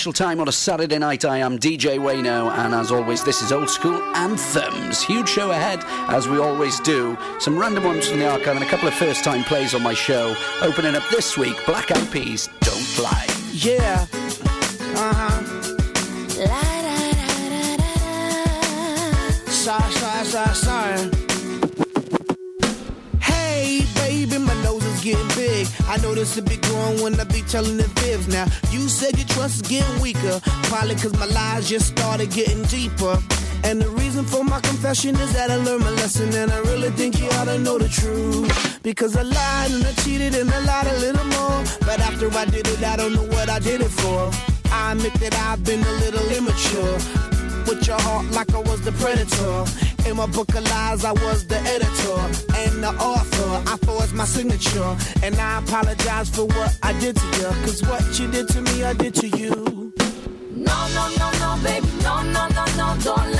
Special time on a Saturday night. I am DJ Wayno, and as always, this is Old Skool Anthems. Huge show ahead, as we always do. Some random ones from the archive and a couple of first time plays on my show. Opening up this week, Black Eyed Peas, Don't Lie. Yeah. Uh huh. Sorry, sorry, sorry, sorry. Hey, baby, my nose is getting big. I know when I be telling the fibs. Now, you said your trust is getting weaker. Probably cause my lies just started getting deeper. And the reason for my confession is that I learned my lesson and I really think you ought to know the truth. Because I lied and I cheated and I lied a little more. But after I did it, I don't know what I did it for. I admit that I've been a little immature. With your heart like I was the predator. In my book of lies, I was the editor and the author. I forged my signature. And I apologize for what I did to you. Cause what you did to me, I did to you. No, no, no, no, baby, no, no, no, no, don't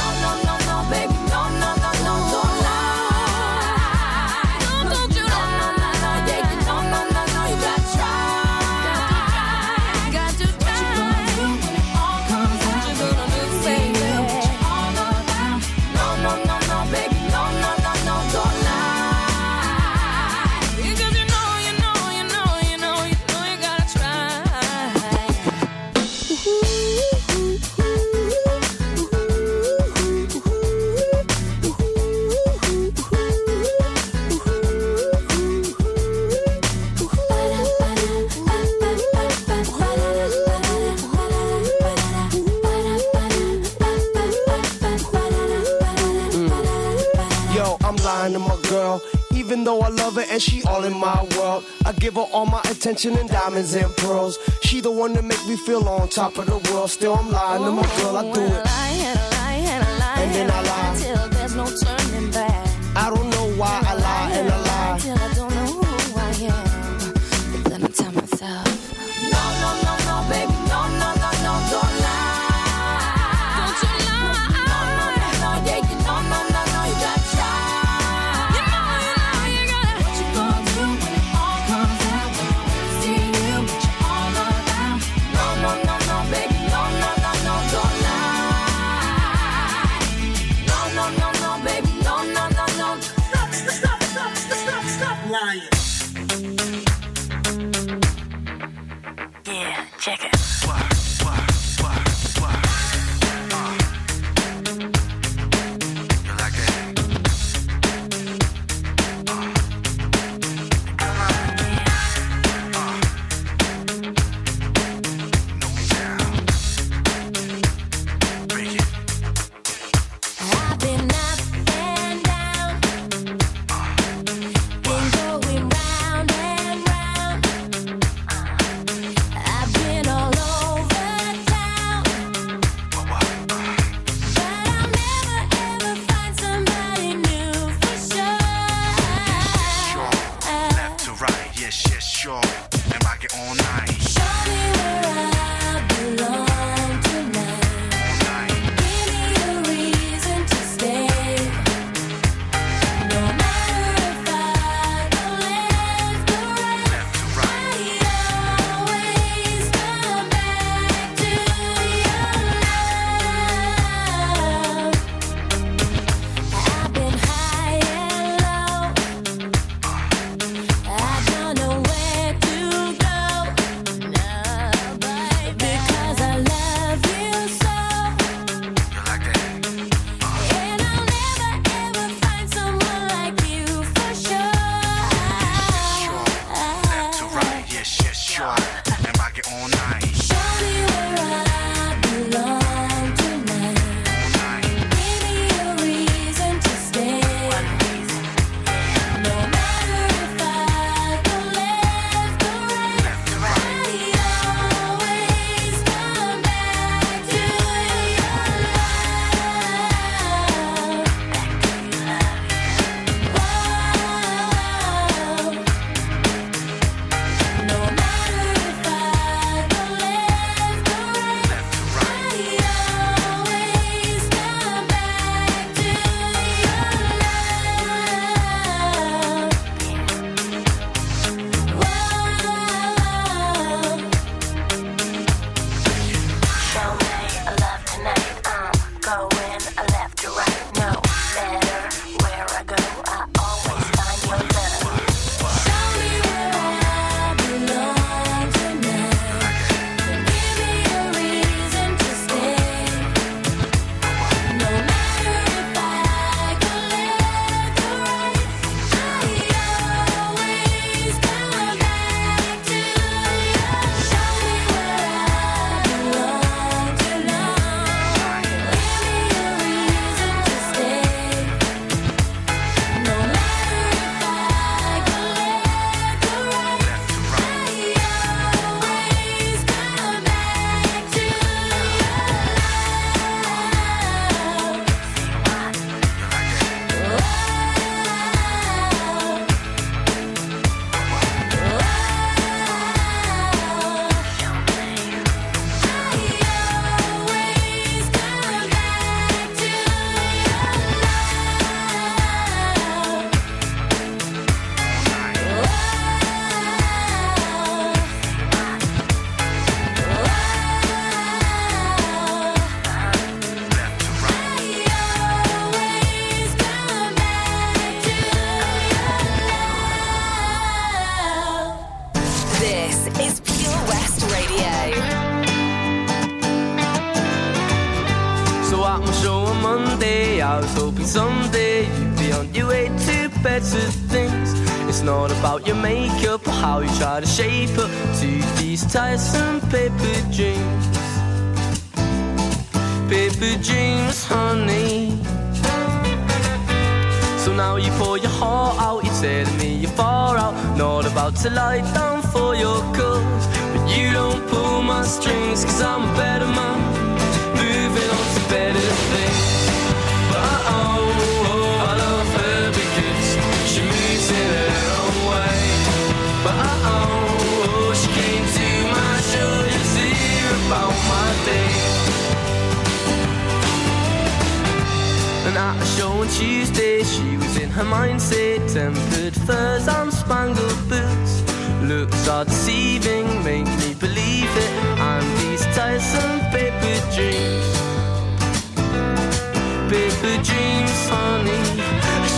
Even though I love her and she all in my world, I give her all my attention and diamonds and pearls. She the one that make me feel on top of the world. Still, I'm lying to my girl. I do it. And then I lie.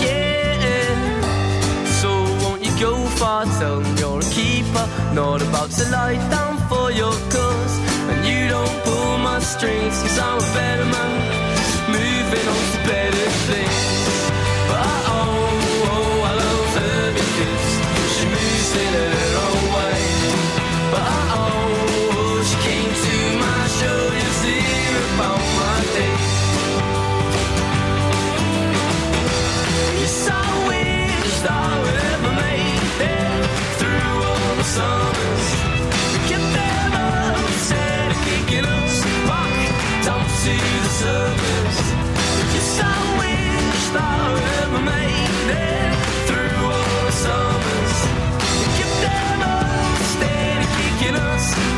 Yeah. So won't you go far? Tell you're a keeper, not about to lie down for your cause. And you don't pull my strings, cause I'm a better man, moving on to better.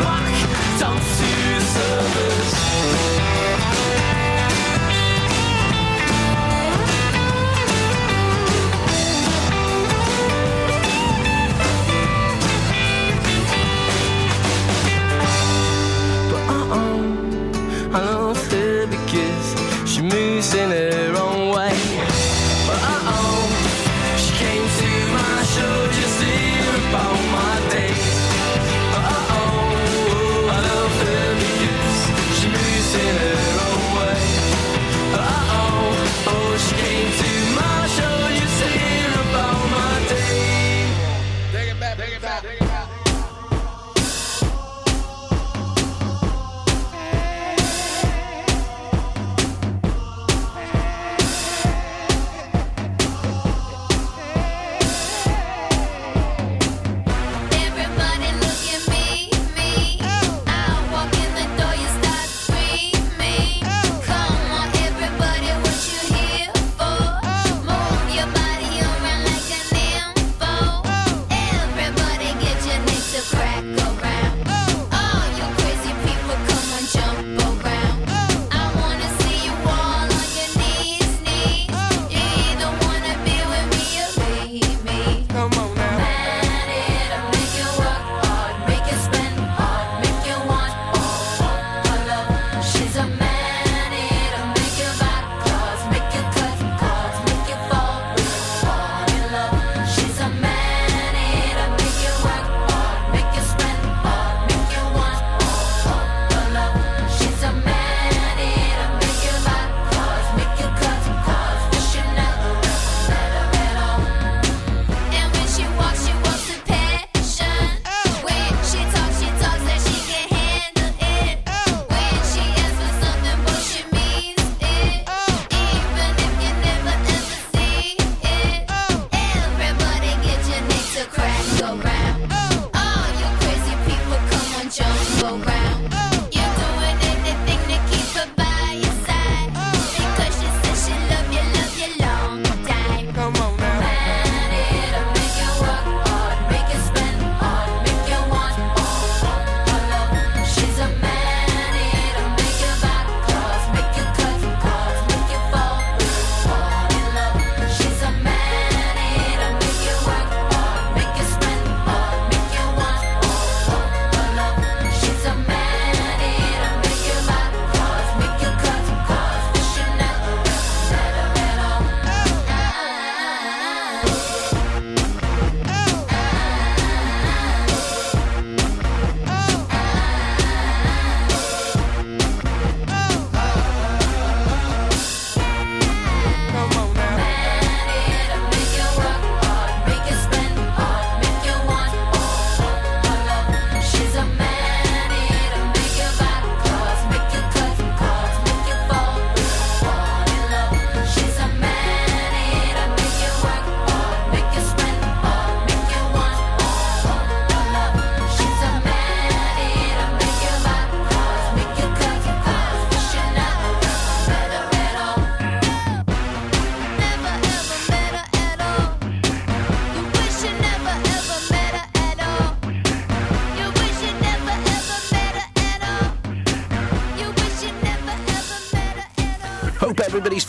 Lock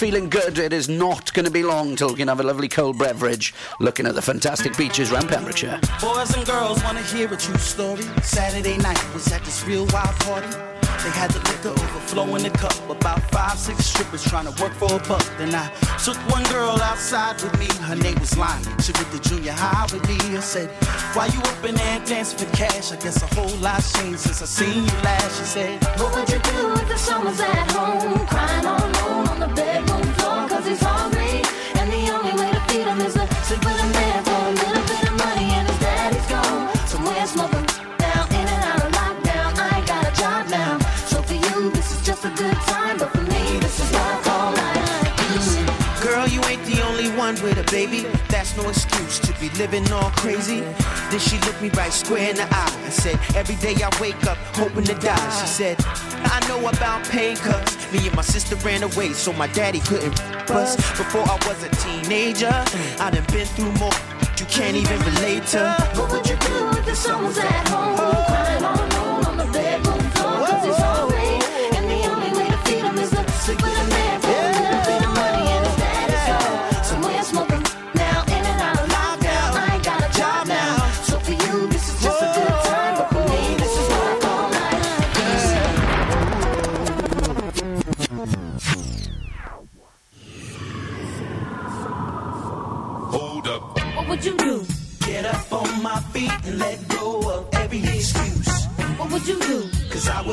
feeling good, it is not going to be long till we can have a lovely cold beverage looking at the fantastic beaches around Pembrokeshire. Boys and girls wanna hear a true story. Saturday night was at this real wild party. They had the liquor overflow in the cup. About five, six strippers trying to work for a buck. Then I took one girl outside with me. Her name was Lonnie. She went to junior high with me. I said, Why you up in there dancing for cash? I guess a whole lot's changed since I seen you last. She said, What would you do if the summer's at home, crying No excuse to be living all crazy. Then she looked me right square in the eye and said, Every day I wake up hoping to die. She said, I know about pain, cuz me and my sister ran away, so my daddy couldn't us. Before I was a teenager, I done been through more you can't even relate to. What would you do if the was at home,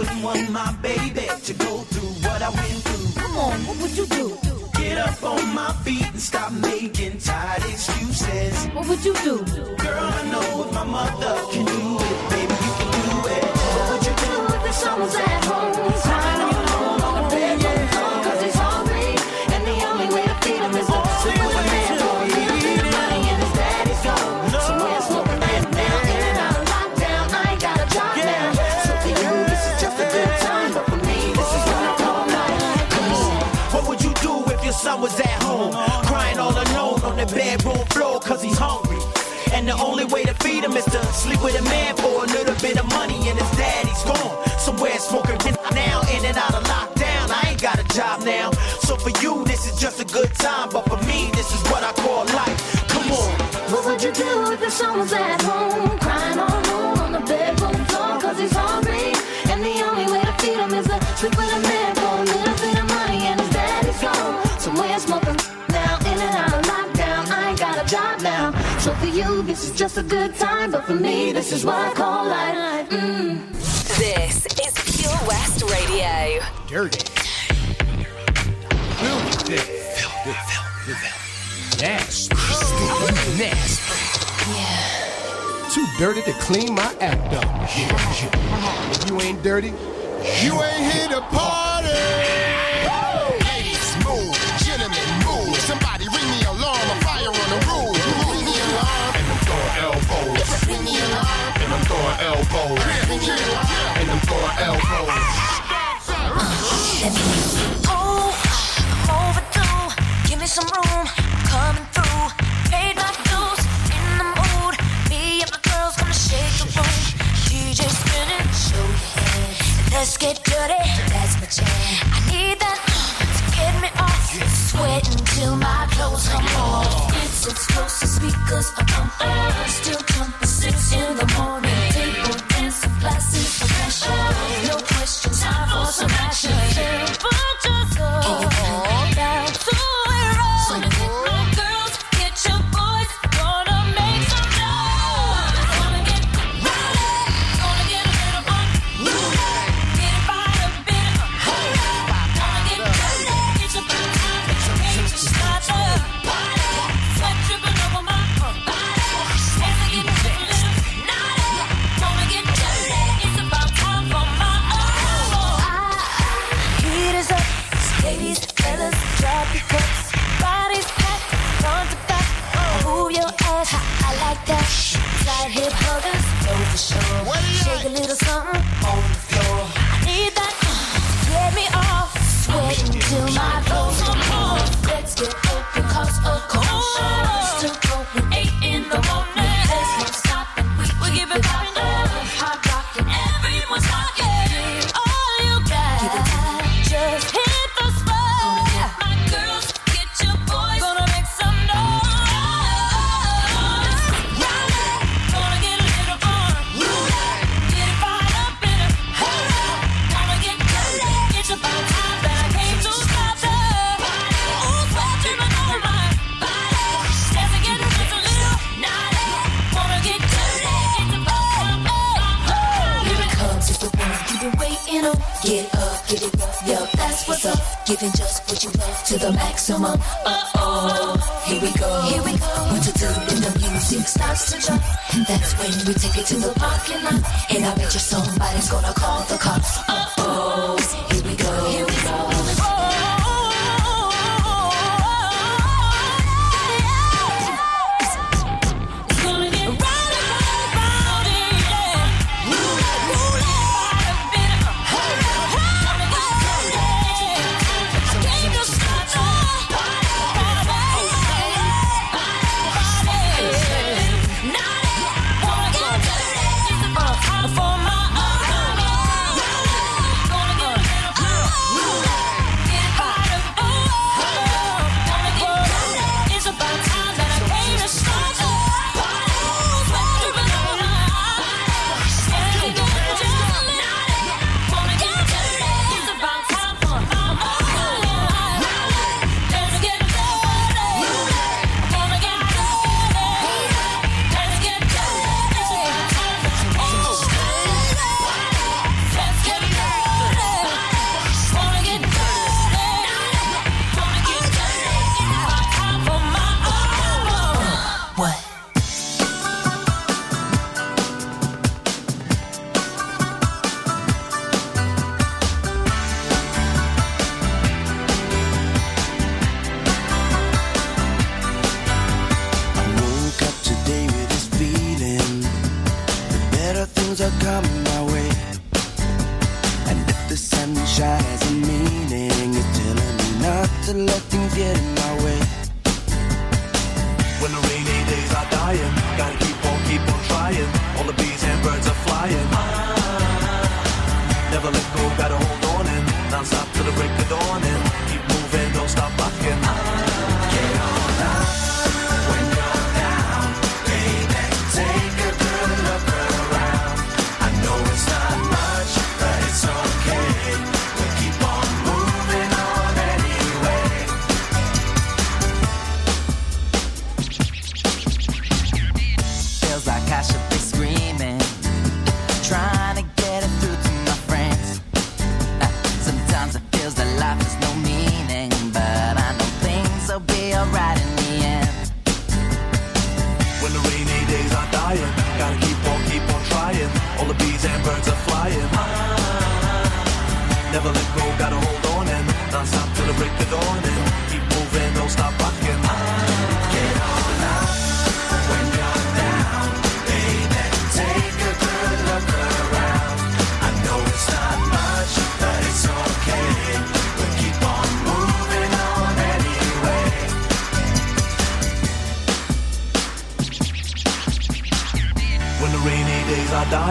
wouldn't want my baby to go through what I went through. Come on, what would you do? Get up on my feet and stop making tired excuses. What would you do? Girl, I know if my mother can do it, baby, you can do it. What would you do If the son was at home, all And the only way to feed him is to sleep with a man for a little bit of money and his daddy's gone. This is just a good time, but for me, this is what I call life. Mm. This is Pure West Radio. dirty. Filthy. Nasty. Nasty. Too dirty to clean my act up. If you ain't dirty, you ain't here to party. Elbows. And I'm throwing elbows. Oh, I'm overdue. Give me some room. Coming through. Paid my dues. In the mood. Me and my girls gonna shake the room. DJ spinning. Show your head. Let's get dirty. That's my jam. I need that to get me off. Sweating till my clothes come off. It's explosive speakers are pumping. Still jumping six in the morning. Something. on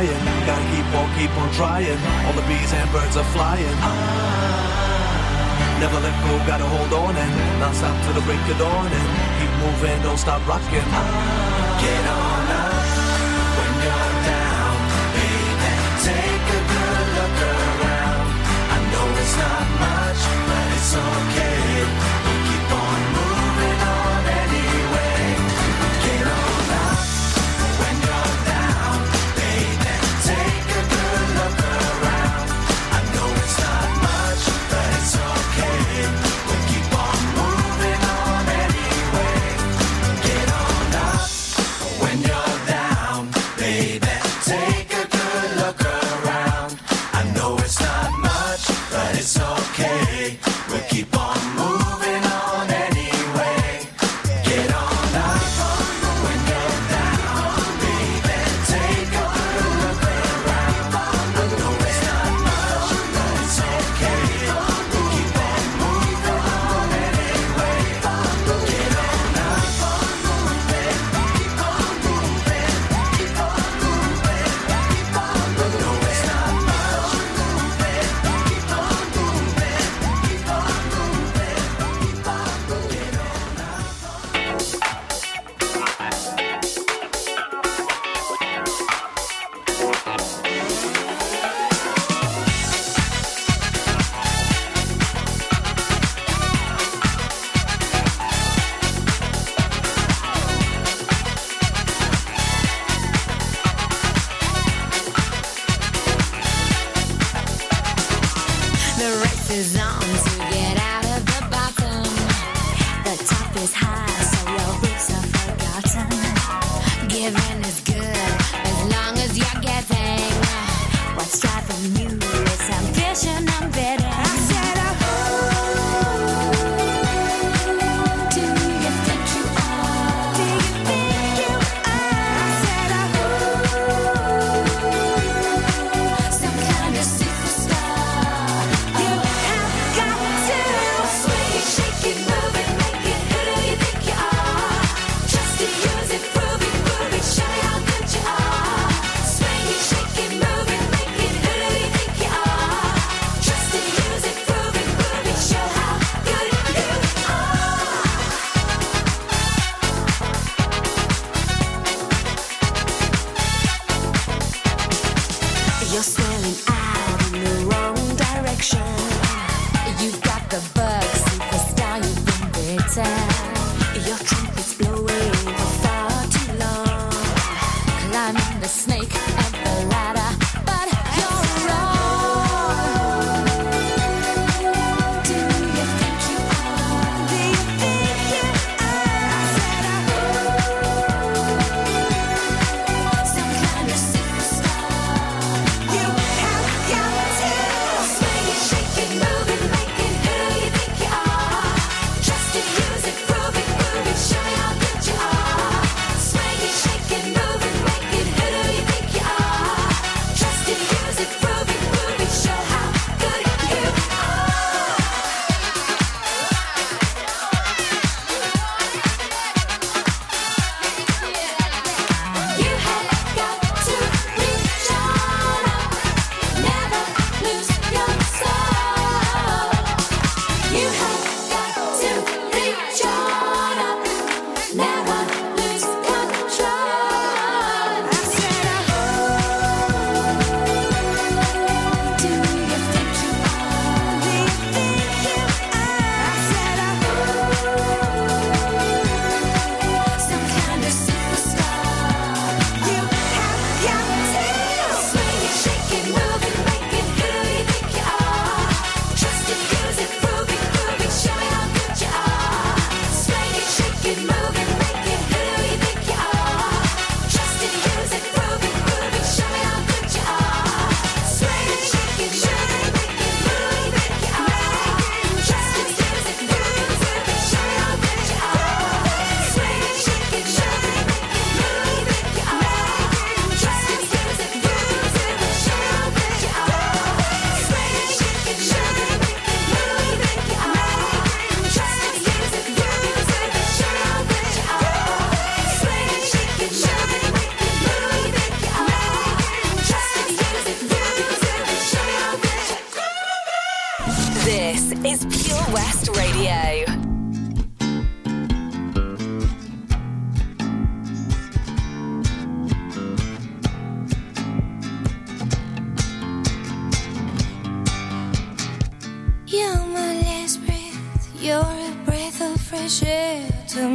lying. Gotta keep on, keep on trying. All the bees and birds are flying. Ah! Never let go, gotta hold on and not stop till the break of dawn. And keep moving, don't stop rocking. Ah! Get on up when you're down, baby. Take a good look around. I know it's not much, but it's okay.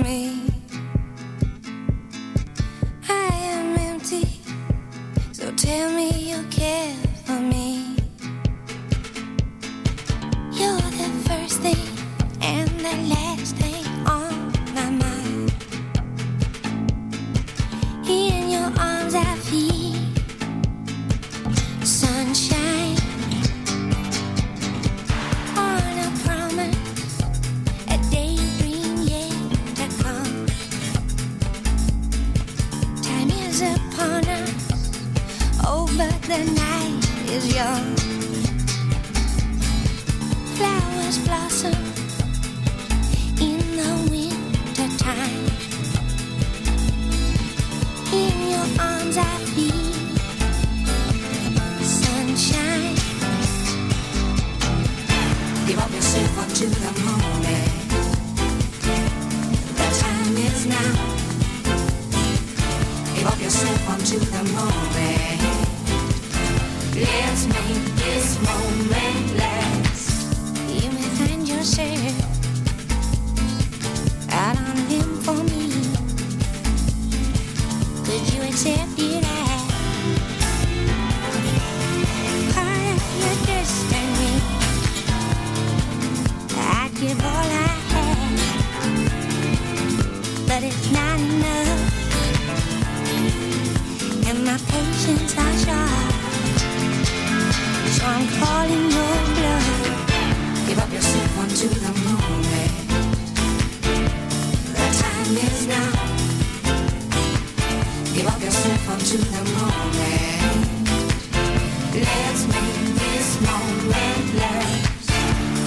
Me. I am empty, so tell me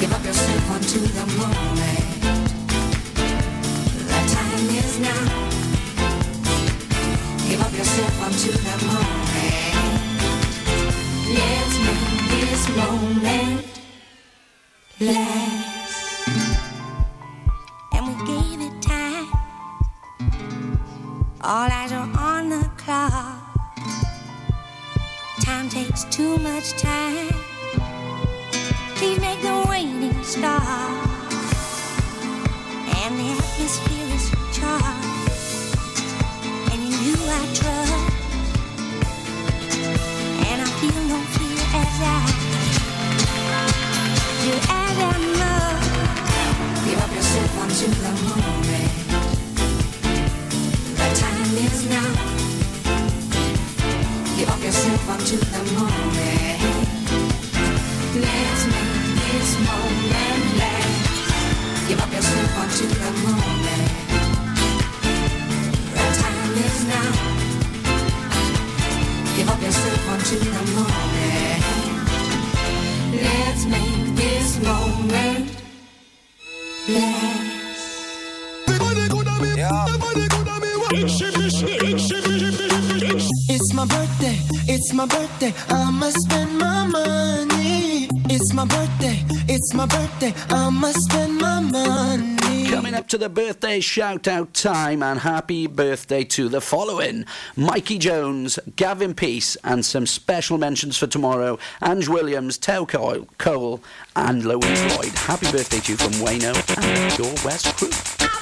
Give up yourself unto the moment. Time is now. Give up yourself the moment. shout out time and happy birthday to the following Mikey Jones, Gavin Peace, and some special mentions for tomorrow Ange Williams, Teal Cole, Cole and Lois Lloyd. Happy birthday to you from Wayno and your West Crew.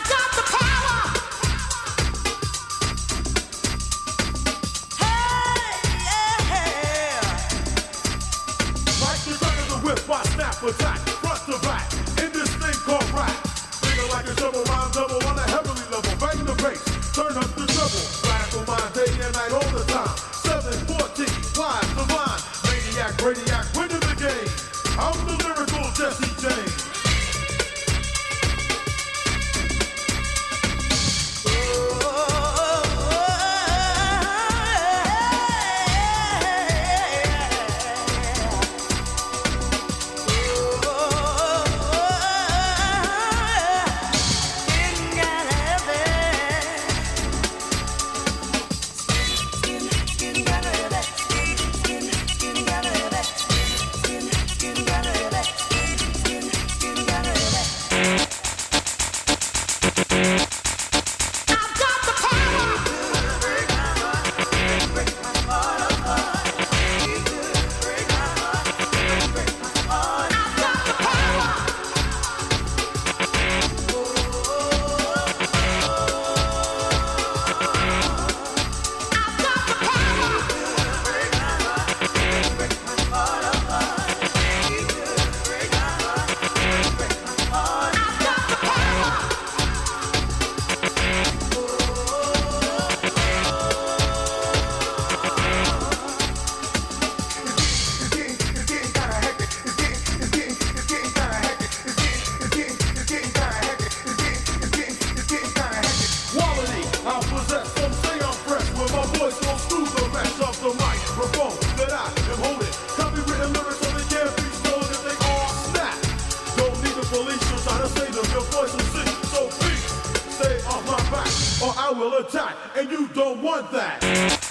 and you don't want that.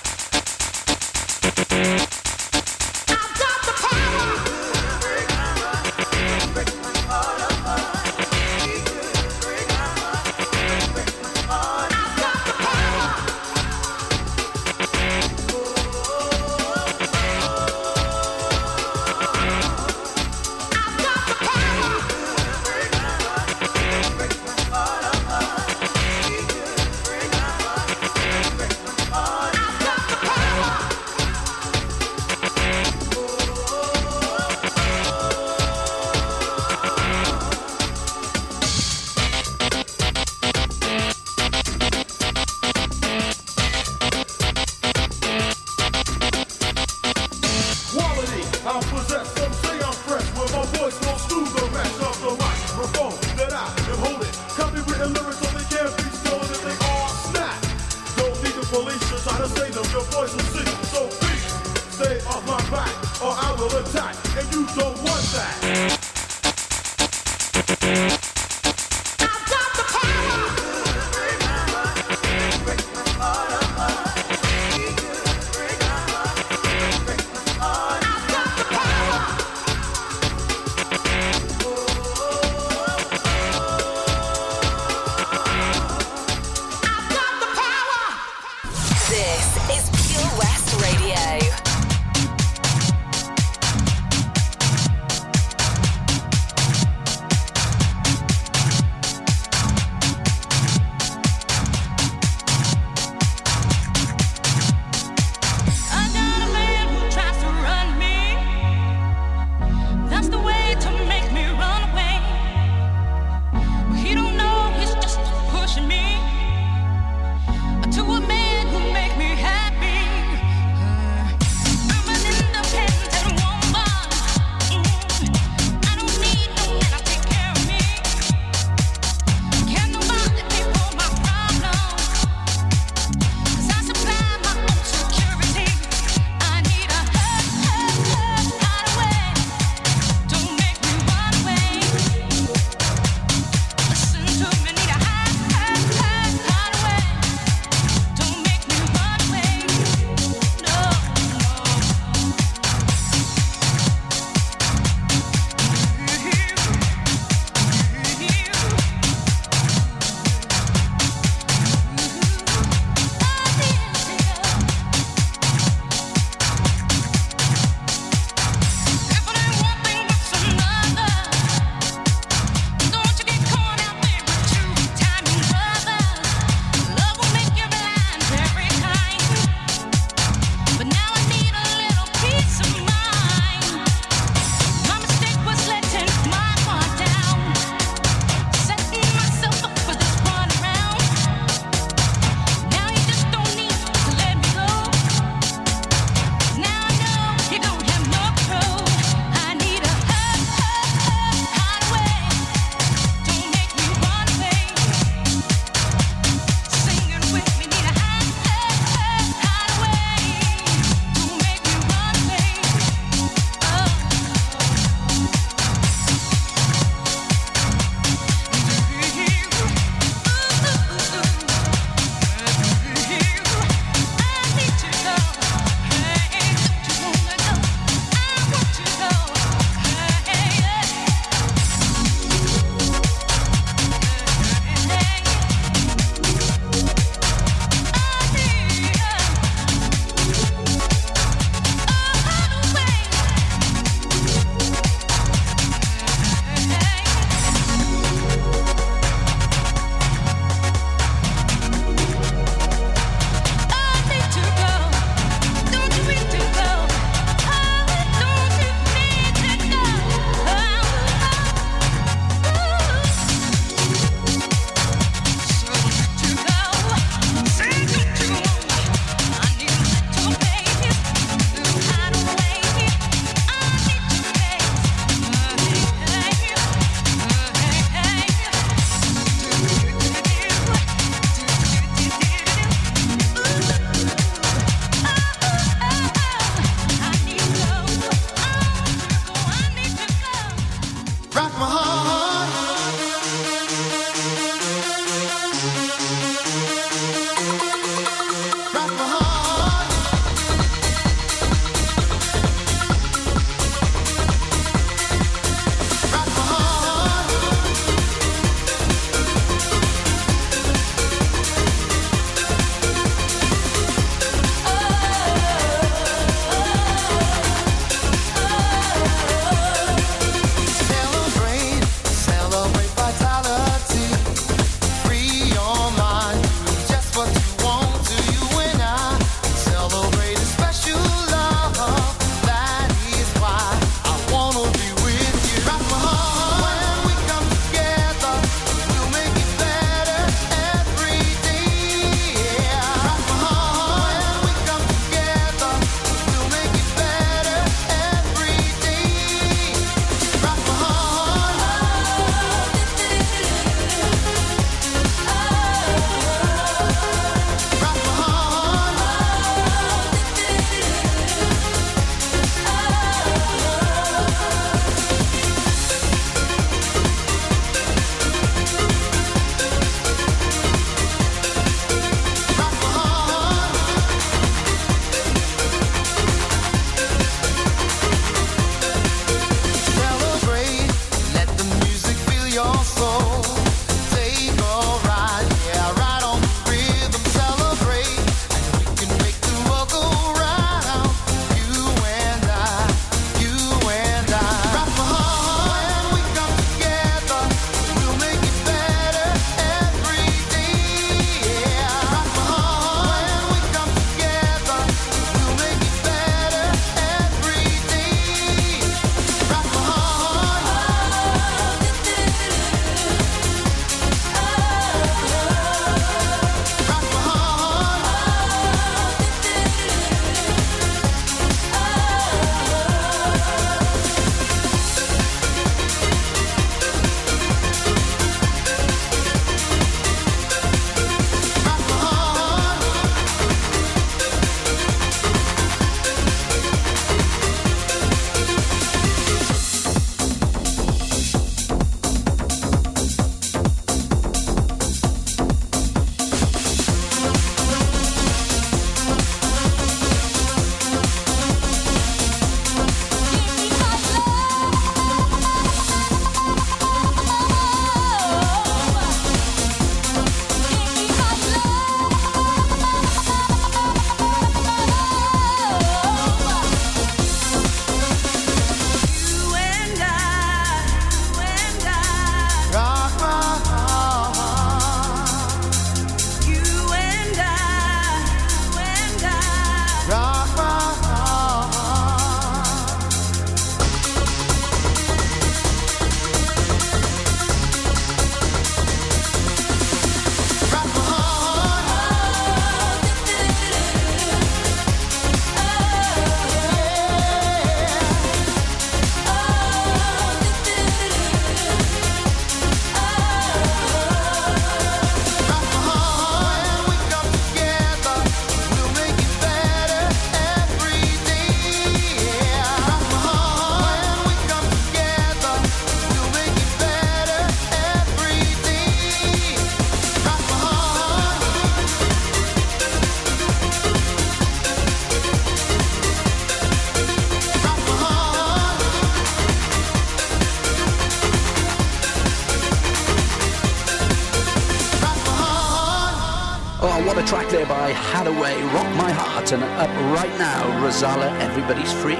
right now, Rozalla. Everybody's free.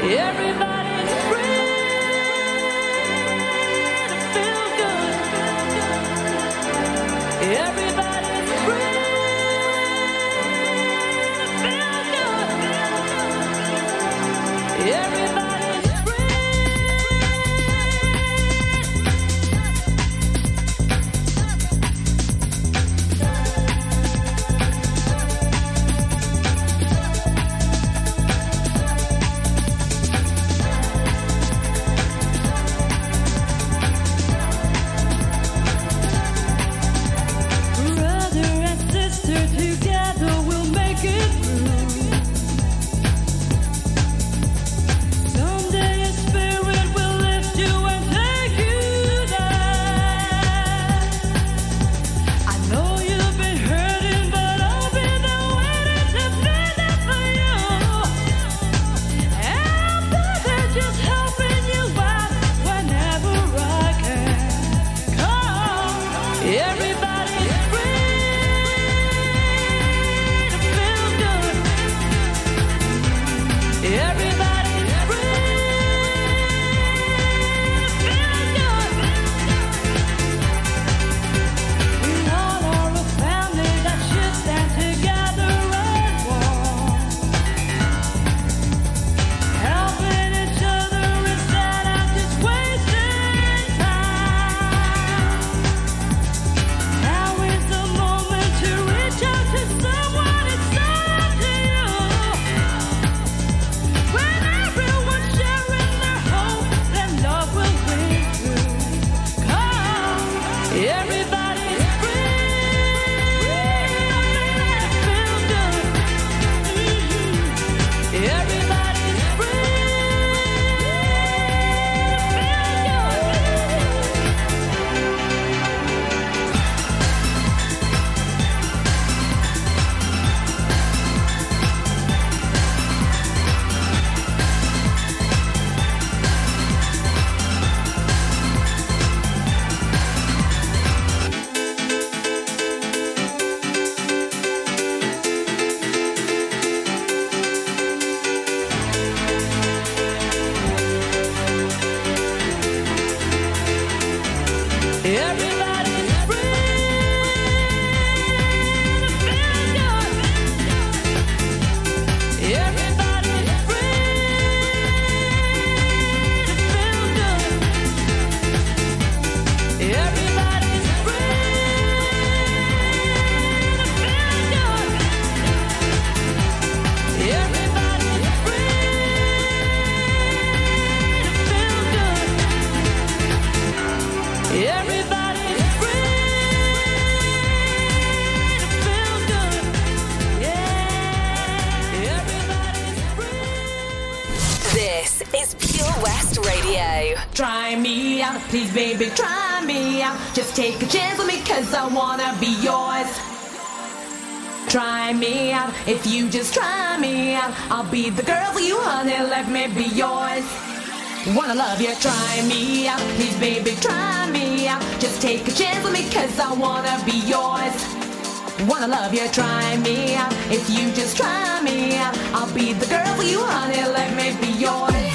Everybody. Take a chance on me cause I wanna be yours. Try me out, if you just try me out, I'll be the girl for you, honey, let me be yours. Wanna love you, try me out, please baby, try me out. Just take a chance on me cause I wanna be yours. Wanna love you, try me out, if you just try me out, I'll be the girl for you, honey, let me be yours.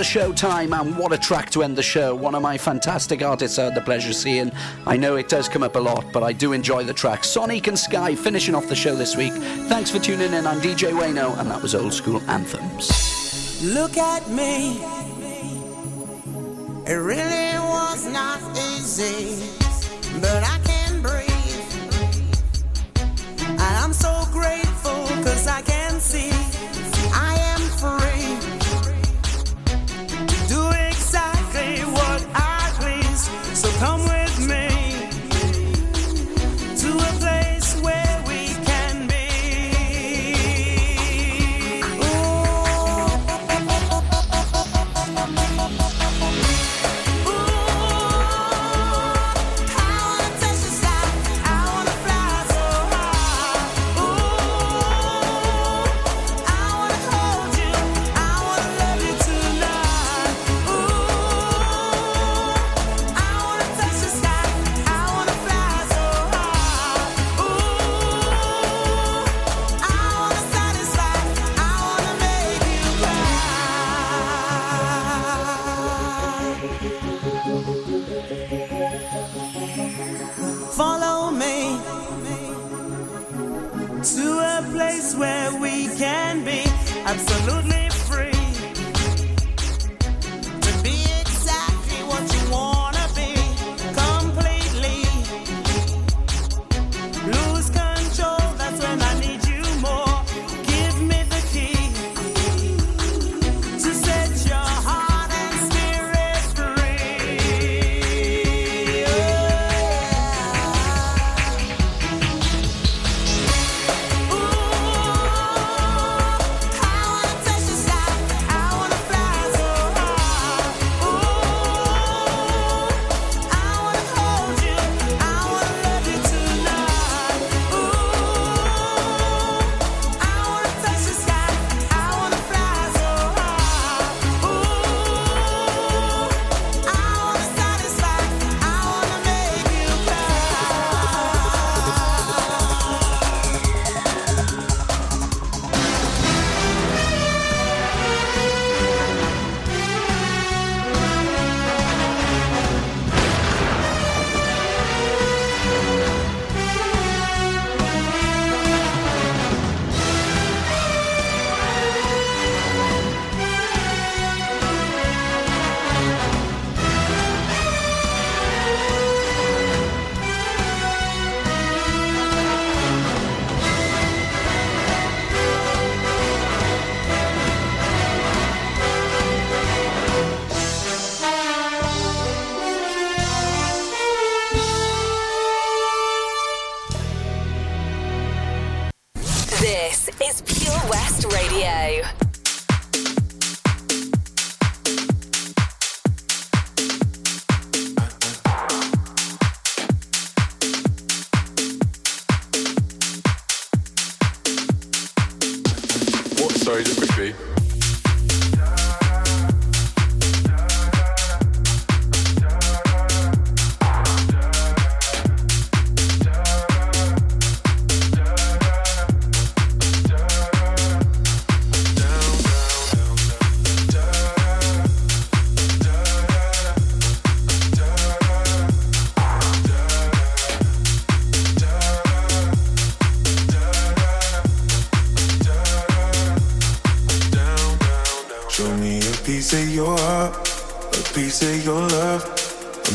the show time, and what a track to end the show. One of my fantastic artists I had the pleasure of seeing. I know it does come up a lot, but I do enjoy the track. Sonic and Sky finishing off the show this week. Thanks for tuning in. I'm DJ Wayno, and that was Old Skool Anthems. Look at me.